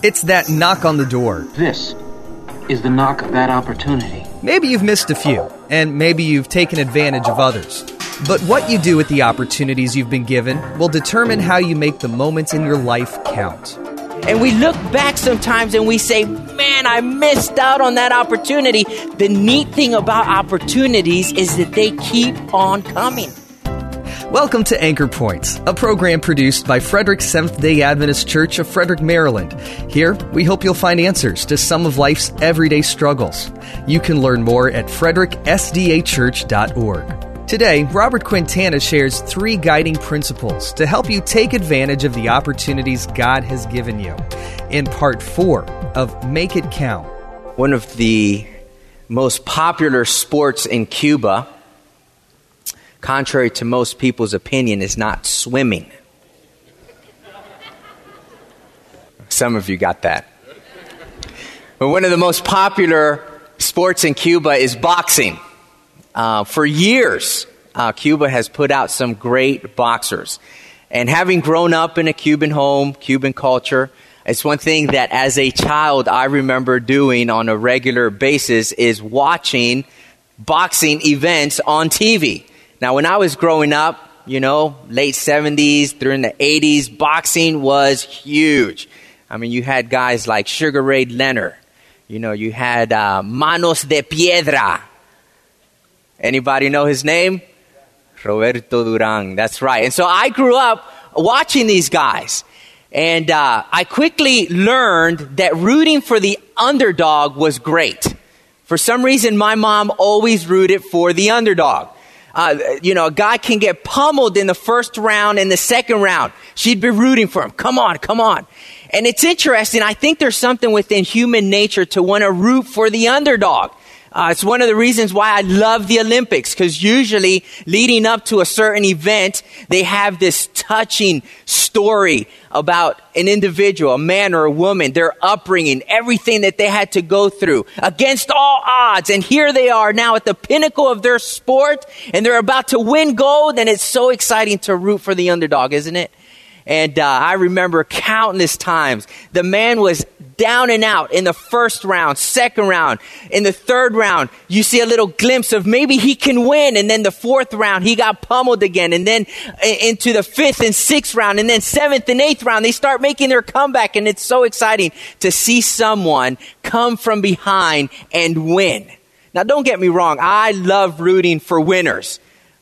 It's that knock on the door. This is the knock of that opportunity. Maybe you've missed a few, and maybe you've taken advantage of others. But what you do with the opportunities you've been given will determine how you make the moments in your life count. And we look back sometimes and we say, man, I missed out on that opportunity. The neat thing about opportunities is that they keep on coming. Welcome to Anchor Points, a program produced by Frederick Seventh day Adventist Church of Frederick, Maryland. Here, we hope you'll find answers to some of life's everyday struggles. You can learn more at fredericksdachurch.org. Today, Robert Quintana shares three guiding principles to help you take advantage of the opportunities God has given you in part four of Make It Count. One of the most popular sports in Cuba contrary to most people's opinion, is not swimming. Some of you got that. But one of the most popular sports in Cuba is boxing. Uh, for years, uh, Cuba has put out some great boxers. And having grown up in a Cuban home, Cuban culture, it's one thing that as a child I remember doing on a regular basis is watching boxing events on TV. Now, when I was growing up, you know, late 70s, during the 80s, boxing was huge. I mean, you had guys like Sugar Ray Leonard. You know, you had uh, Manos de Piedra. Anybody know his name? Roberto Duran. That's right. And so I grew up watching these guys. And uh, I quickly learned that rooting for the underdog was great. For some reason, my mom always rooted for the underdog uh, you know, a guy can get pummeled in the first round and the second round. She'd be rooting for him. Come on, come on. And it's interesting. I think there's something within human nature to want to root for the underdog. Uh, it's one of the reasons why I love the Olympics, because usually leading up to a certain event, they have this touching story about an individual, a man or a woman, their upbringing, everything that they had to go through against all odds. And here they are now at the pinnacle of their sport, and they're about to win gold, and it's so exciting to root for the underdog, isn't it? And uh, I remember countless times the man was down and out in the first round, second round, in the third round. You see a little glimpse of maybe he can win. And then the fourth round, he got pummeled again. And then into the fifth and sixth round, and then seventh and eighth round, they start making their comeback. And it's so exciting to see someone come from behind and win. Now, don't get me wrong. I love rooting for winners.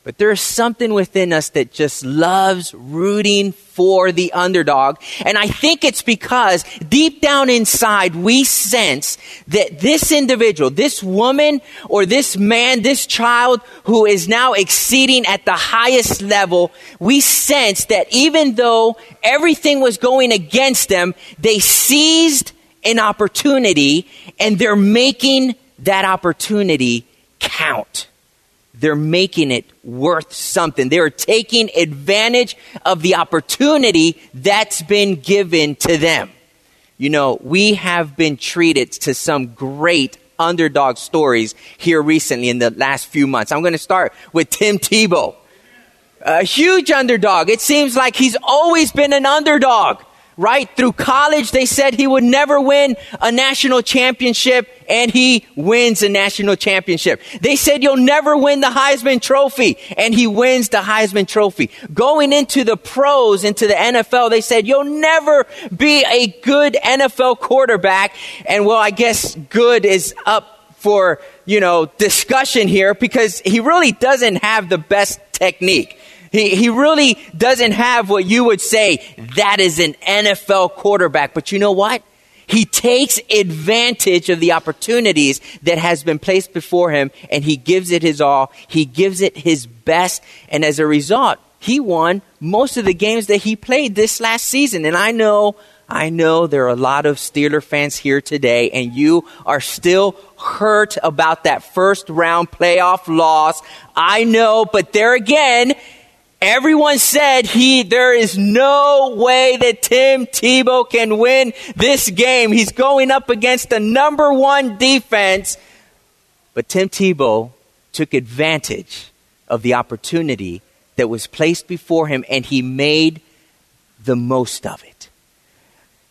But there's something within us that just loves rooting for the underdog. And I think it's because deep down inside we sense that this individual, this woman or this man, this child who is now exceeding at the highest level, we sense that even though everything was going against them, they seized an opportunity and they're making that opportunity count they're making it worth something. They're taking advantage of the opportunity that's been given to them. You know, we have been treated to some great underdog stories here recently in the last few months. I'm going to start with Tim Tebow. A huge underdog. It seems like he's always been an underdog right? Through college, they said he would never win a national championship, and he wins a national championship. They said you'll never win the Heisman Trophy, and he wins the Heisman Trophy. Going into the pros, into the NFL, they said you'll never be a good NFL quarterback, and well, I guess good is up for, you know, discussion here because he really doesn't have the best technique. He, he really doesn't have what you would say that is an NFL quarterback. But you know what? He takes advantage of the opportunities that has been placed before him and he gives it his all. He gives it his best. And as a result, he won most of the games that he played this last season. And I know, I know there are a lot of Steeler fans here today and you are still hurt about that first round playoff loss. I know, but there again, Everyone said he, there is no way that Tim Tebow can win this game. He's going up against the number one defense. But Tim Tebow took advantage of the opportunity that was placed before him and he made the most of it.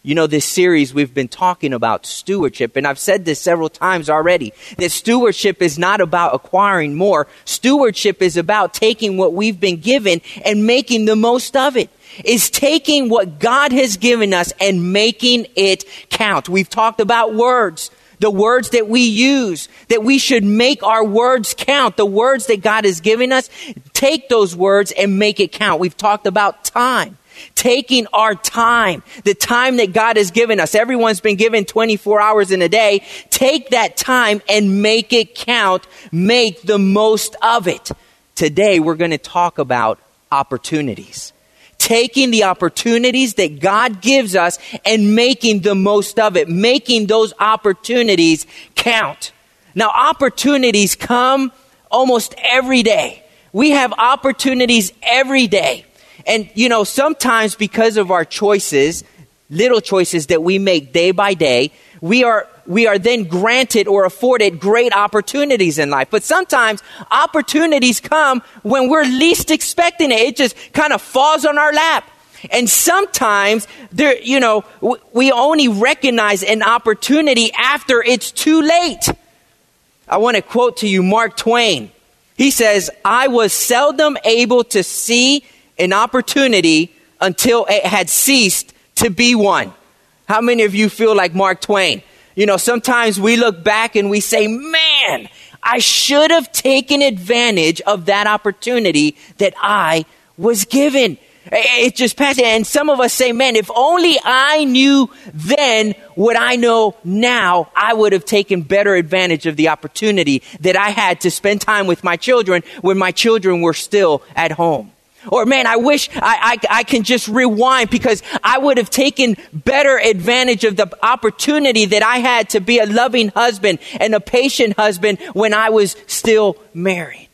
You know, this series we've been talking about stewardship, and I've said this several times already that stewardship is not about acquiring more. Stewardship is about taking what we've been given and making the most of it. Is taking what God has given us and making it count. We've talked about words the words that we use, that we should make our words count, the words that God has given us, take those words and make it count. We've talked about time. Taking our time, the time that God has given us. Everyone's been given 24 hours in a day. Take that time and make it count. Make the most of it. Today we're going to talk about opportunities taking the opportunities that God gives us and making the most of it, making those opportunities count. Now, opportunities come almost every day. We have opportunities every day. And, you know, sometimes because of our choices, little choices that we make day by day, we are we are then granted or afforded great opportunities in life. But sometimes opportunities come when we're least expecting it. It just kind of falls on our lap. And sometimes there, you know, we only recognize an opportunity after it's too late. I want to quote to you Mark Twain. He says, I was seldom able to see an opportunity until it had ceased to be one. How many of you feel like Mark Twain? You know, sometimes we look back and we say, man, I should have taken advantage of that opportunity that I was given. It just passed. And some of us say, man, if only I knew then what I know now, I would have taken better advantage of the opportunity that I had to spend time with my children when my children were still at home. Or man, I wish I, I, I, can just rewind because I would have taken better advantage of the opportunity that I had to be a loving husband and a patient husband when I was still married.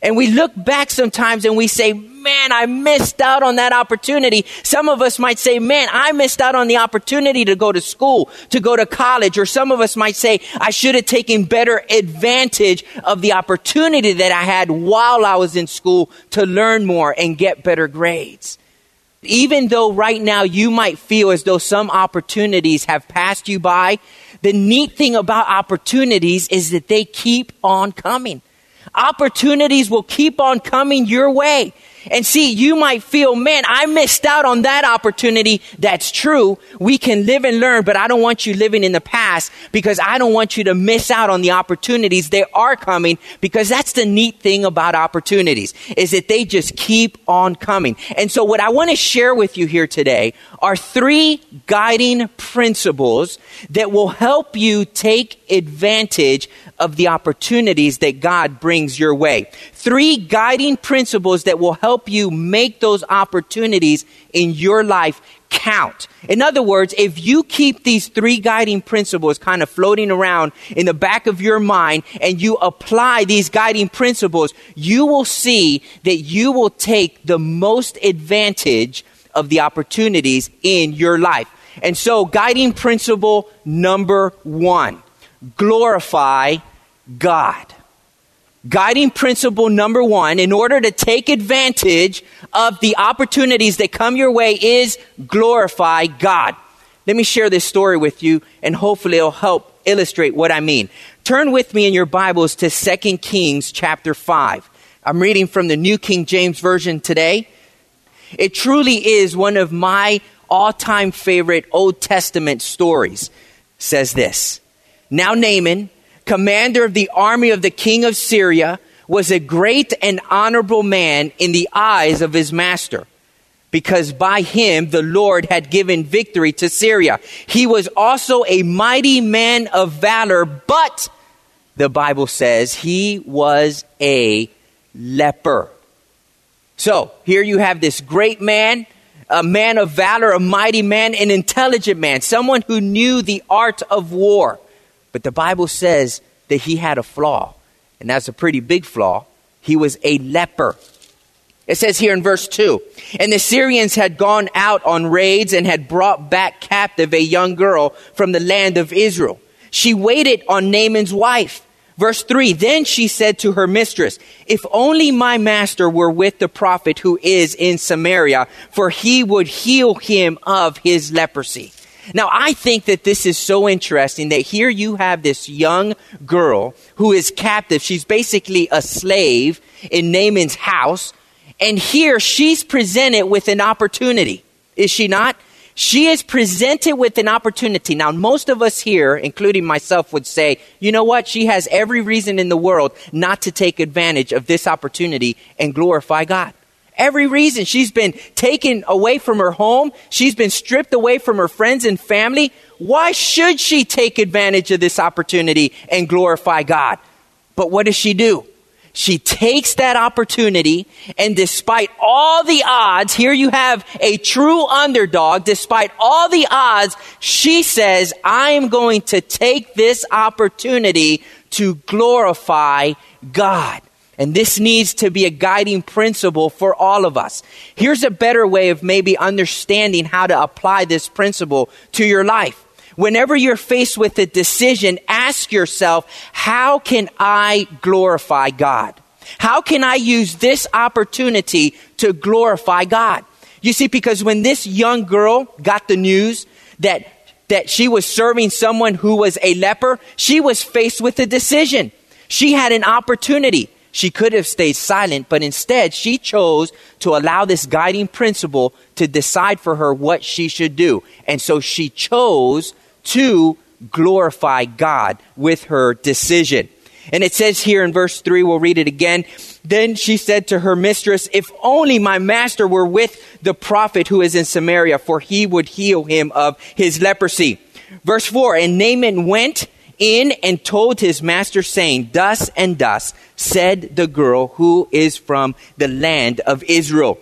And we look back sometimes and we say, man, I missed out on that opportunity. Some of us might say, man, I missed out on the opportunity to go to school, to go to college. Or some of us might say, I should have taken better advantage of the opportunity that I had while I was in school to learn more and get better grades. Even though right now you might feel as though some opportunities have passed you by, the neat thing about opportunities is that they keep on coming. Opportunities will keep on coming your way. And see, you might feel, man, I missed out on that opportunity. That's true. We can live and learn, but I don't want you living in the past because I don't want you to miss out on the opportunities that are coming because that's the neat thing about opportunities is that they just keep on coming. And so what I want to share with you here today are three guiding principles that will help you take advantage of the opportunities that God brings your way. Three guiding principles that will help you make those opportunities in your life count. In other words, if you keep these three guiding principles kind of floating around in the back of your mind and you apply these guiding principles, you will see that you will take the most advantage of the opportunities in your life. And so, guiding principle number one glorify God. Guiding principle number one, in order to take advantage of the opportunities that come your way, is glorify God. Let me share this story with you, and hopefully it'll help illustrate what I mean. Turn with me in your Bibles to 2 Kings chapter 5. I'm reading from the New King James Version today. It truly is one of my all time favorite Old Testament stories. says this Now Naaman, commander of the army of the king of Syria, was a great and honorable man in the eyes of his master, because by him the Lord had given victory to Syria. He was also a mighty man of valor, but the Bible says he was a leper. So here you have this great man, a man of valor, a mighty man, an intelligent man, someone who knew the art of war. But the Bible says that he had a flaw, and that's a pretty big flaw. He was a leper. It says here in verse 2 And the Syrians had gone out on raids and had brought back captive a young girl from the land of Israel. She waited on Naaman's wife. Verse 3 Then she said to her mistress, If only my master were with the prophet who is in Samaria, for he would heal him of his leprosy. Now, I think that this is so interesting that here you have this young girl who is captive. She's basically a slave in Naaman's house. And here she's presented with an opportunity. Is she not? She is presented with an opportunity. Now, most of us here, including myself, would say, you know what? She has every reason in the world not to take advantage of this opportunity and glorify God. Every reason. She's been taken away from her home. She's been stripped away from her friends and family. Why should she take advantage of this opportunity and glorify God? But what does she do? She takes that opportunity and despite all the odds, here you have a true underdog, despite all the odds, she says, I am going to take this opportunity to glorify God. And this needs to be a guiding principle for all of us. Here's a better way of maybe understanding how to apply this principle to your life. Whenever you're faced with a decision, ask yourself, how can I glorify God? How can I use this opportunity to glorify God? You see, because when this young girl got the news that, that she was serving someone who was a leper, she was faced with a decision. She had an opportunity. She could have stayed silent, but instead she chose to allow this guiding principle to decide for her what she should do. And so she chose to glorify God with her decision. And it says here in verse 3, we'll read it again. Then she said to her mistress, If only my master were with the prophet who is in Samaria, for he would heal him of his leprosy. Verse 4, And Naaman went in and told his master, saying, Thus and thus said the girl who is from the land of Israel.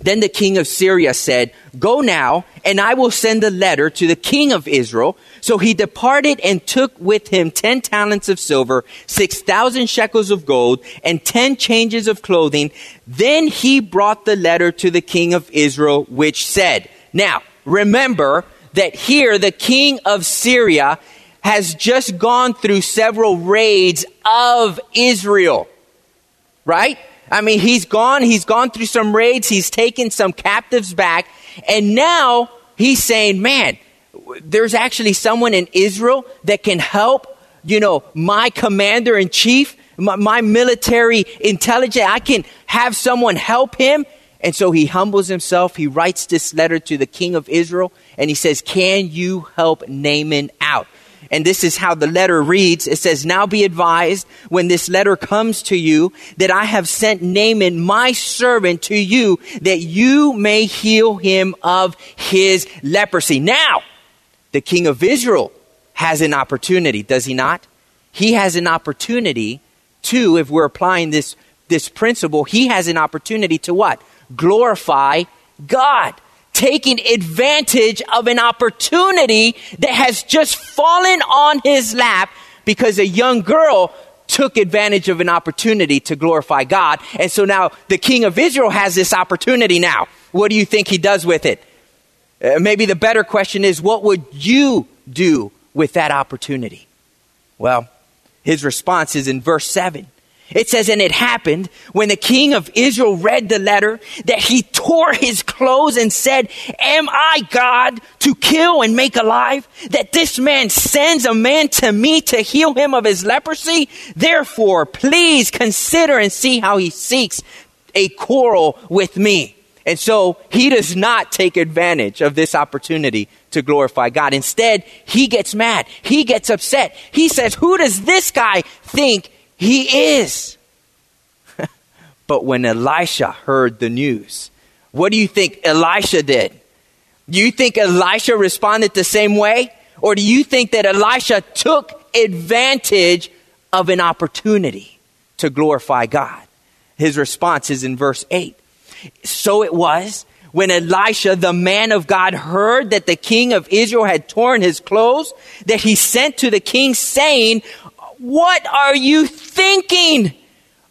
Then the king of Syria said, Go now, and I will send a letter to the king of Israel. So he departed and took with him ten talents of silver, six thousand shekels of gold, and ten changes of clothing. Then he brought the letter to the king of Israel, which said, Now, remember that here the king of Syria has just gone through several raids of Israel. Right? I mean, he's gone, he's gone through some raids, he's taken some captives back, and now he's saying, man, there's actually someone in Israel that can help, you know, my commander in chief, my, my military intelligence. I can have someone help him. And so he humbles himself. He writes this letter to the king of Israel and he says, Can you help Naaman out? And this is how the letter reads. It says, Now be advised when this letter comes to you that I have sent Naaman, my servant, to you that you may heal him of his leprosy. Now, the king of Israel has an opportunity, does he not? He has an opportunity to, if we're applying this, this principle, he has an opportunity to what? Glorify God taking advantage of an opportunity that has just fallen on his lap because a young girl took advantage of an opportunity to glorify God. And so now the king of Israel has this opportunity now. What do you think he does with it? Uh, maybe the better question is what would you do with that opportunity? Well, his response is in verse 7. It says, and it happened when the king of Israel read the letter that he tore his clothes and said, Am I God to kill and make alive? That this man sends a man to me to heal him of his leprosy? Therefore, please consider and see how he seeks a quarrel with me. And so he does not take advantage of this opportunity to glorify God. Instead, he gets mad. He gets upset. He says, Who does this guy think he is. but when Elisha heard the news, what do you think Elisha did? Do you think Elisha responded the same way? Or do you think that Elisha took advantage of an opportunity to glorify God? His response is in verse 8. So it was when Elisha, the man of God, heard that the king of Israel had torn his clothes, that he sent to the king saying, what are you thinking?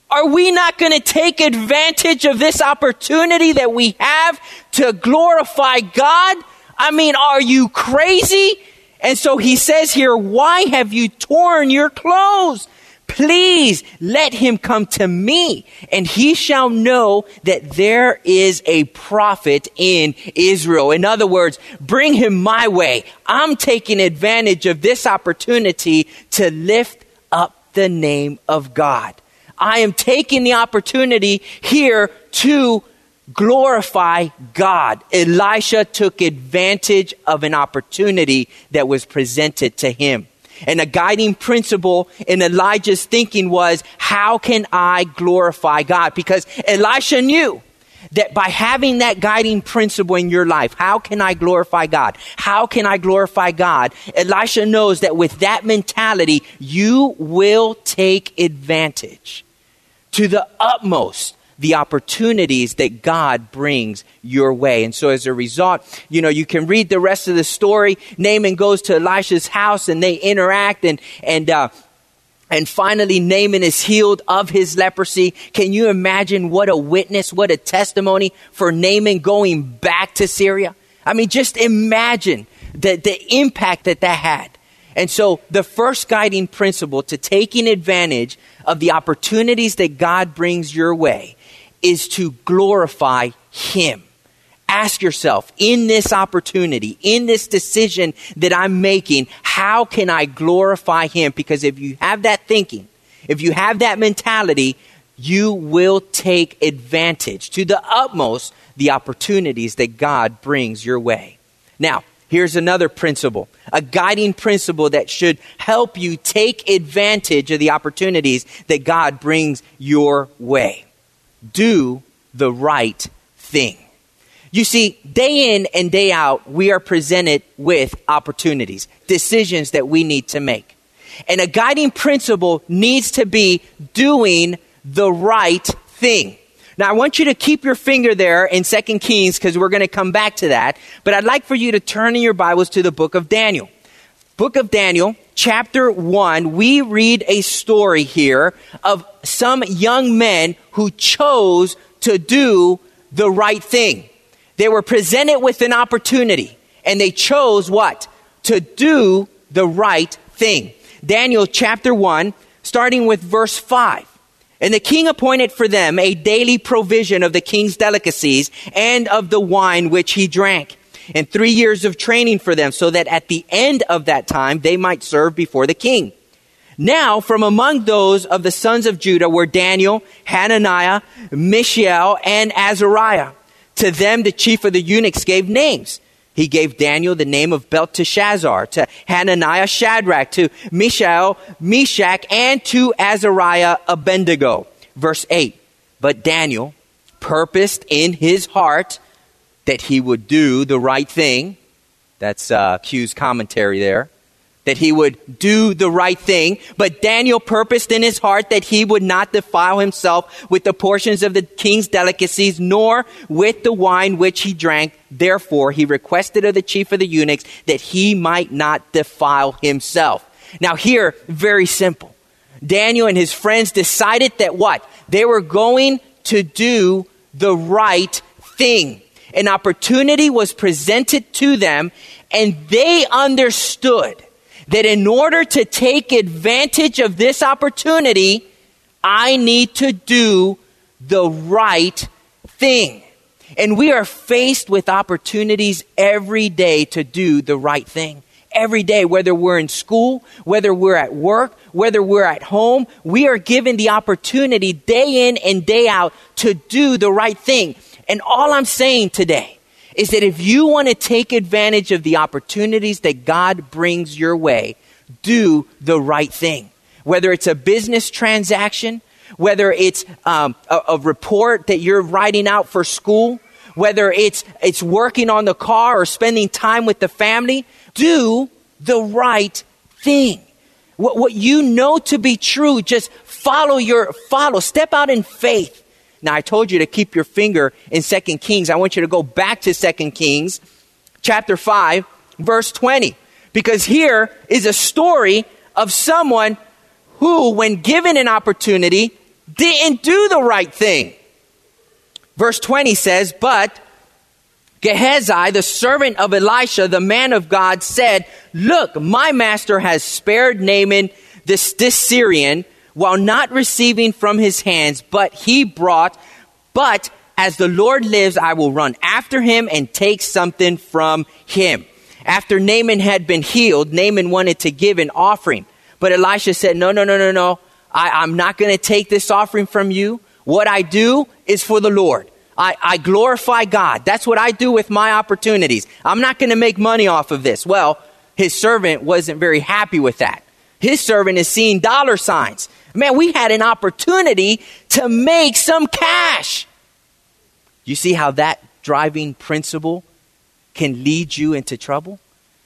Are we not going to take advantage of this opportunity that we have to glorify God? I mean, are you crazy? And so he says here, why have you torn your clothes? Please let him come to me, and he shall know that there is a prophet in Israel. In other words, bring him my way. I'm taking advantage of this opportunity to lift the name of God. I am taking the opportunity here to glorify God. Elisha took advantage of an opportunity that was presented to him. And a guiding principle in Elijah's thinking was, how can I glorify God? Because Elisha knew that by having that guiding principle in your life, how can I glorify God? How can I glorify God? Elisha knows that with that mentality, you will take advantage to the utmost the opportunities that God brings your way. And so as a result, you know, you can read the rest of the story. Naaman goes to Elisha's house and they interact and, and, uh, and finally, Naaman is healed of his leprosy. Can you imagine what a witness, what a testimony for Naaman going back to Syria? I mean, just imagine the, the impact that that had. And so, the first guiding principle to taking advantage of the opportunities that God brings your way is to glorify Him. Ask yourself, in this opportunity, in this decision that I'm making, how can I glorify Him? Because if you have that thinking, if you have that mentality, you will take advantage to the utmost the opportunities that God brings your way. Now, here's another principle, a guiding principle that should help you take advantage of the opportunities that God brings your way do the right thing. You see, day in and day out, we are presented with opportunities, decisions that we need to make. And a guiding principle needs to be doing the right thing. Now, I want you to keep your finger there in 2 Kings because we're going to come back to that. But I'd like for you to turn in your Bibles to the book of Daniel. Book of Daniel, chapter 1, we read a story here of some young men who chose to do the right thing. They were presented with an opportunity and they chose what? To do the right thing. Daniel chapter 1, starting with verse 5. And the king appointed for them a daily provision of the king's delicacies and of the wine which he drank and three years of training for them so that at the end of that time they might serve before the king. Now, from among those of the sons of Judah were Daniel, Hananiah, Mishael, and Azariah. To them, the chief of the eunuchs gave names. He gave Daniel the name of Belteshazzar, to Hananiah Shadrach, to Mishael Meshach, and to Azariah Abednego. Verse 8. But Daniel purposed in his heart that he would do the right thing. That's uh, Q's commentary there. That he would do the right thing. But Daniel purposed in his heart that he would not defile himself with the portions of the king's delicacies, nor with the wine which he drank. Therefore, he requested of the chief of the eunuchs that he might not defile himself. Now, here, very simple. Daniel and his friends decided that what? They were going to do the right thing an opportunity was presented to them, and they understood that in order to take advantage of this opportunity, I need to do the right thing. And we are faced with opportunities every day to do the right thing. Every day, whether we're in school, whether we're at work, whether we're at home, we are given the opportunity day in and day out to do the right thing. And all I'm saying today is that if you want to take advantage of the opportunities that God brings your way, do the right thing. Whether it's a business transaction, whether it's um, a, a report that you're writing out for school, whether it's, it's working on the car or spending time with the family, do the right thing. What, what you know to be true, just follow your, follow, step out in faith now, I told you to keep your finger in Second Kings. I want you to go back to Second Kings, chapter 5, verse 20. Because here is a story of someone who, when given an opportunity, didn't do the right thing. Verse 20 says, But Gehazi, the servant of Elisha, the man of God, said, Look, my master has spared Naaman, this, this Syrian, while not receiving from his hands, but he brought, but as the Lord lives, I will run after him and take something from him. After Naaman had been healed, Naaman wanted to give an offering. But Elisha said, No, no, no, no, no. I, am not going to take this offering from you. What I do is for the Lord. I, I glorify God. That's what I do with my opportunities. I'm not going to make money off of this. Well, his servant wasn't very happy with that. His servant is seeing dollar signs. Man, we had an opportunity to make some cash. You see how that driving principle can lead you into trouble?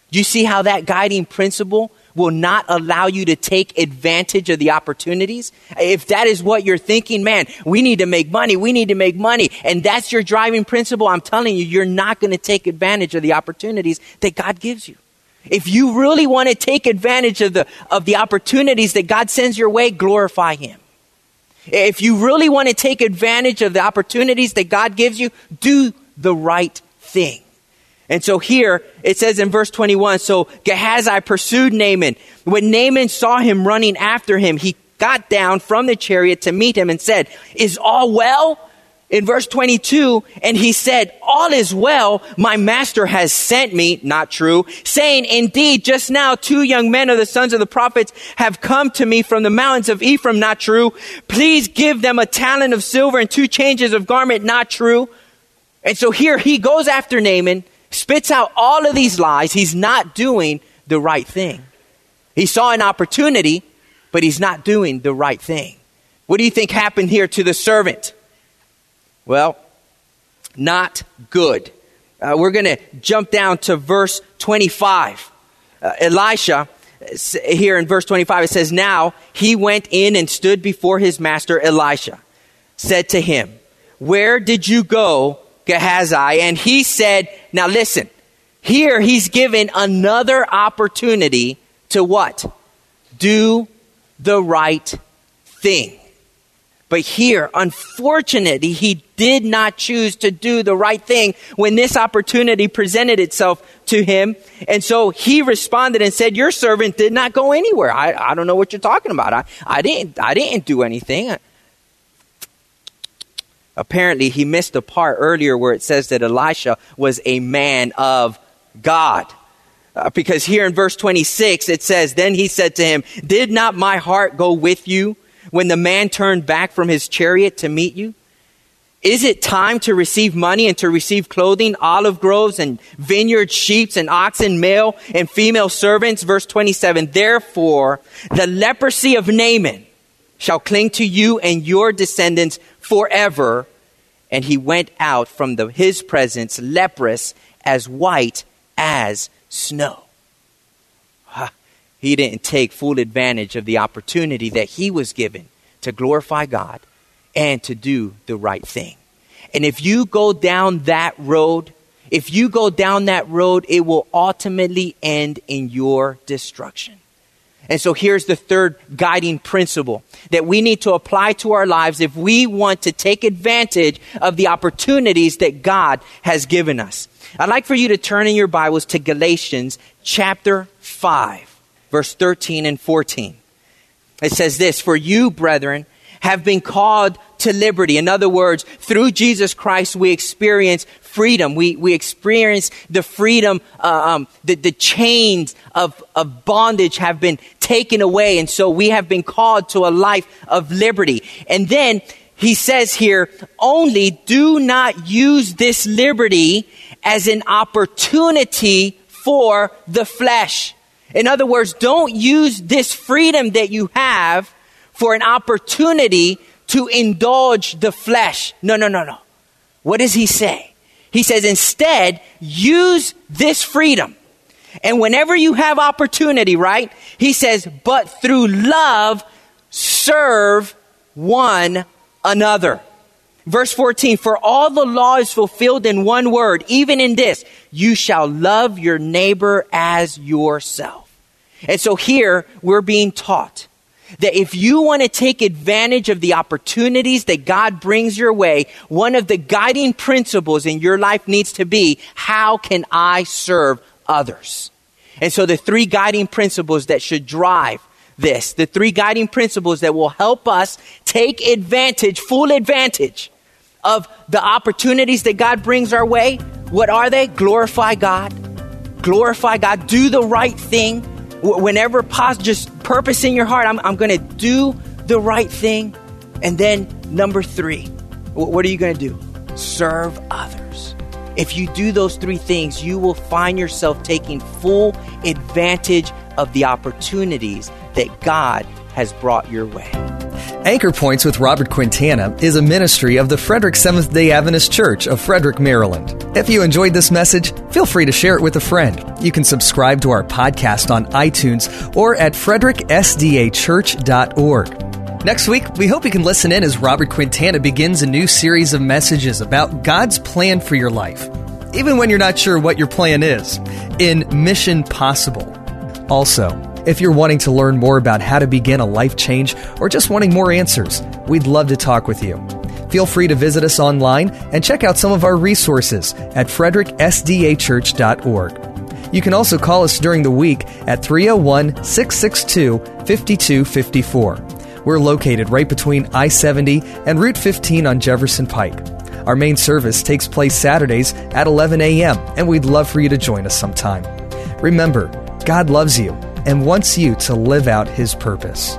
You see how that guiding principle will not allow you to take advantage of the opportunities. If that is what you're thinking, man, we need to make money, we need to make money, and that's your driving principle, I'm telling you, you're not going to take advantage of the opportunities that God gives you. If you really want to take advantage of the, of the opportunities that God sends your way, glorify Him. If you really want to take advantage of the opportunities that God gives you, do the right thing. And so here it says in verse 21 so Gehazi pursued Naaman. When Naaman saw him running after him, he got down from the chariot to meet him and said, Is all well? In verse 22, and he said, All is well, my master has sent me, not true, saying, Indeed, just now two young men of the sons of the prophets have come to me from the mountains of Ephraim, not true. Please give them a talent of silver and two changes of garment, not true. And so here he goes after Naaman spits out all of these lies, he's not doing the right thing. He saw an opportunity, but he's not doing the right thing. What do you think happened here to the servant? Well, not good. Uh, we're going to jump down to verse 25. Uh, Elisha, here in verse 25, it says, Now he went in and stood before his master Elisha, said to him, Where did you go Gehazi, and he said, Now listen, here he's given another opportunity to what? Do the right thing. But here, unfortunately, he did not choose to do the right thing when this opportunity presented itself to him. And so he responded and said, Your servant did not go anywhere. I, I don't know what you're talking about. I, I, didn't, I didn't do anything apparently he missed a part earlier where it says that Elisha was a man of God. Uh, because here in verse 26 it says, Then he said to him, Did not my heart go with you when the man turned back from his chariot to meet you? Is it time to receive money and to receive clothing, olive groves and vineyards, sheep and oxen, male and female servants? Verse 27. Therefore, the leprosy of Naaman shall cling to you and your descendants forever. And he went out from the, his presence leprous, as white as snow. He didn't take full advantage of the opportunity that he was given to glorify God and to do the right thing. And if you go down that road, if you go down that road, it will ultimately end in your destruction. And so here's the third guiding principle that we need to apply to our lives if we want to take advantage of the opportunities that God has given us. I'd like for you to turn in your Bibles to Galatians chapter 5, verse 13 and 14. It says this, For you, brethren, have been called to liberty. In other words, through Jesus Christ, we experience freedom. We, we experience the freedom, uh, um, the, the chains of, of bondage have been taken away. And so we have been called to a life of liberty. And then he says here, only do not use this liberty as an opportunity for the flesh. In other words, don't use this freedom that you have for an opportunity to indulge the flesh. No, no, no, no. What does he say? He says, instead, use this freedom. And whenever you have opportunity, right? He says, but through love, serve one another. Verse 14, for all the law is fulfilled in one word, even in this, you shall love your neighbor as yourself. And so here we're being taught that if you want to take advantage of the opportunities that God brings your way, one of the guiding principles in your life needs to be, how can I serve others? And so the three guiding principles that should drive this, the three guiding principles that will help us take advantage, full advantage of the opportunities that God brings our way. What are they? Glorify God. Glorify God. Do the right thing. Whenever possible, just purpose in your heart. I'm, I'm going to do the right thing. And then number three, what are you going to do? Serve others. If you do those three things, you will find yourself taking full advantage of the opportunities that God has brought your way. Anchor Points with Robert Quintana is a ministry of the Frederick Seventh day Adventist Church of Frederick, Maryland. If you enjoyed this message, feel free to share it with a friend. You can subscribe to our podcast on iTunes or at fredericksdachurch.org. Next week, we hope you can listen in as Robert Quintana begins a new series of messages about God's plan for your life, even when you're not sure what your plan is, in Mission Possible. Also, if you're wanting to learn more about how to begin a life change or just wanting more answers, we'd love to talk with you. Feel free to visit us online and check out some of our resources at fredericksdachurch.org. You can also call us during the week at 301 662 5254. We're located right between I 70 and Route 15 on Jefferson Pike. Our main service takes place Saturdays at 11 a.m., and we'd love for you to join us sometime. Remember, God loves you and wants you to live out His purpose.